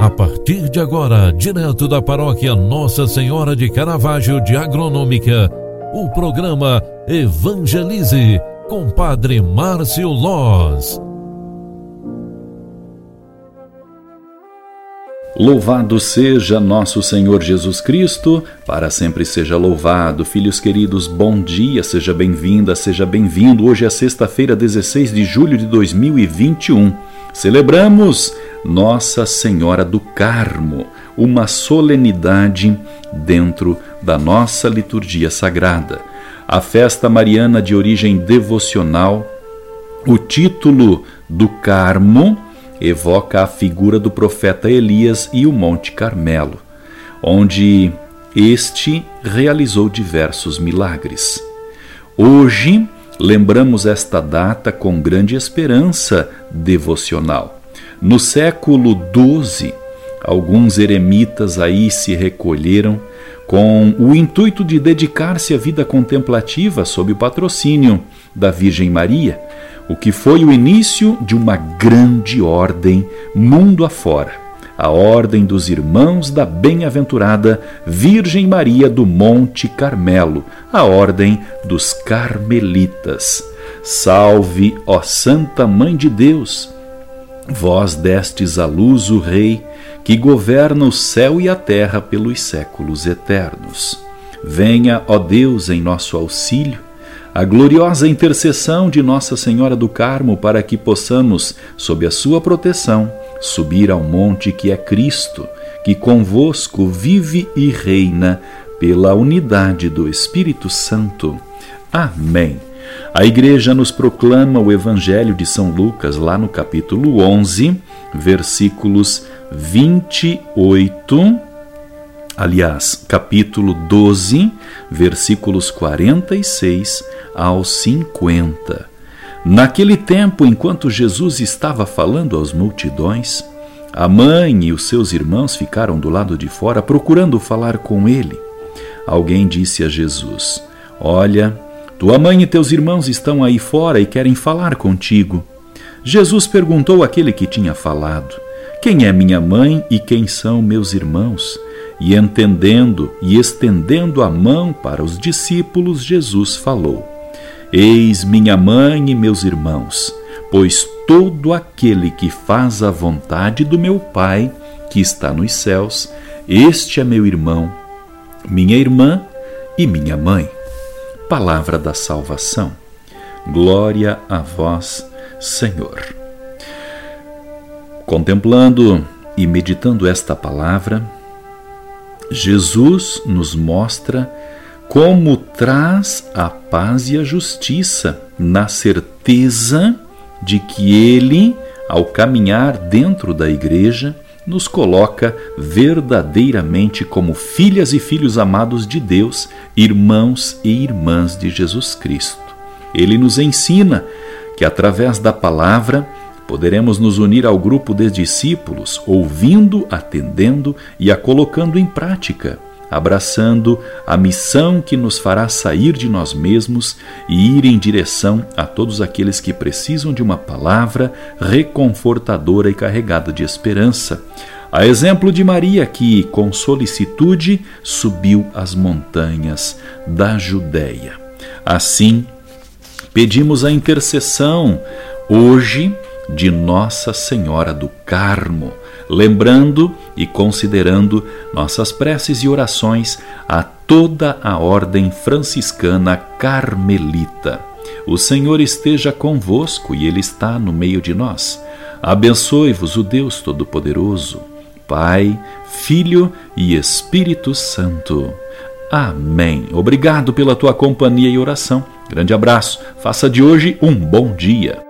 A partir de agora, direto da paróquia Nossa Senhora de Caravaggio de Agronômica, o programa Evangelize com Padre Márcio Loz. Louvado seja nosso Senhor Jesus Cristo, para sempre seja louvado. Filhos queridos, bom dia, seja bem-vinda, seja bem-vindo. Hoje é sexta-feira, 16 de julho de 2021. Celebramos nossa Senhora do Carmo, uma solenidade dentro da nossa liturgia sagrada. A festa mariana de origem devocional, o título do Carmo evoca a figura do profeta Elias e o Monte Carmelo, onde este realizou diversos milagres. Hoje, lembramos esta data com grande esperança devocional. No século XII, alguns eremitas aí se recolheram com o intuito de dedicar-se à vida contemplativa sob o patrocínio da Virgem Maria, o que foi o início de uma grande ordem mundo afora, a Ordem dos Irmãos da Bem-aventurada Virgem Maria do Monte Carmelo, a Ordem dos Carmelitas. Salve, ó Santa Mãe de Deus! Vós destes à luz o Rei, que governa o céu e a terra pelos séculos eternos. Venha, ó Deus, em nosso auxílio, a gloriosa intercessão de Nossa Senhora do Carmo para que possamos, sob a sua proteção, subir ao monte que é Cristo, que convosco vive e reina pela unidade do Espírito Santo. Amém. A igreja nos proclama o Evangelho de São Lucas, lá no capítulo 11, versículos 28, aliás, capítulo 12, versículos 46 aos 50. Naquele tempo, enquanto Jesus estava falando às multidões, a mãe e os seus irmãos ficaram do lado de fora procurando falar com ele. Alguém disse a Jesus: Olha, tua mãe e teus irmãos estão aí fora e querem falar contigo. Jesus perguntou àquele que tinha falado: Quem é minha mãe e quem são meus irmãos? E entendendo e estendendo a mão para os discípulos, Jesus falou: Eis minha mãe e meus irmãos, pois todo aquele que faz a vontade do meu Pai, que está nos céus, este é meu irmão, minha irmã e minha mãe palavra da salvação. Glória a vós, Senhor. Contemplando e meditando esta palavra, Jesus nos mostra como traz a paz e a justiça na certeza de que Ele, ao caminhar dentro da igreja, nos coloca verdadeiramente como filhas e filhos amados de Deus, irmãos e irmãs de Jesus Cristo. Ele nos ensina que através da palavra poderemos nos unir ao grupo de discípulos, ouvindo, atendendo e a colocando em prática abraçando a missão que nos fará sair de nós mesmos e ir em direção a todos aqueles que precisam de uma palavra reconfortadora e carregada de esperança. A exemplo de Maria, que, com solicitude, subiu as montanhas da Judéia. Assim, pedimos a intercessão hoje de Nossa Senhora do Carmo lembrando e considerando nossas preces e orações a toda a ordem franciscana carmelita. O Senhor esteja convosco e Ele está no meio de nós. Abençoe-vos o Deus Todo-Poderoso, Pai, Filho e Espírito Santo. Amém. Obrigado pela tua companhia e oração. Grande abraço. Faça de hoje um bom dia.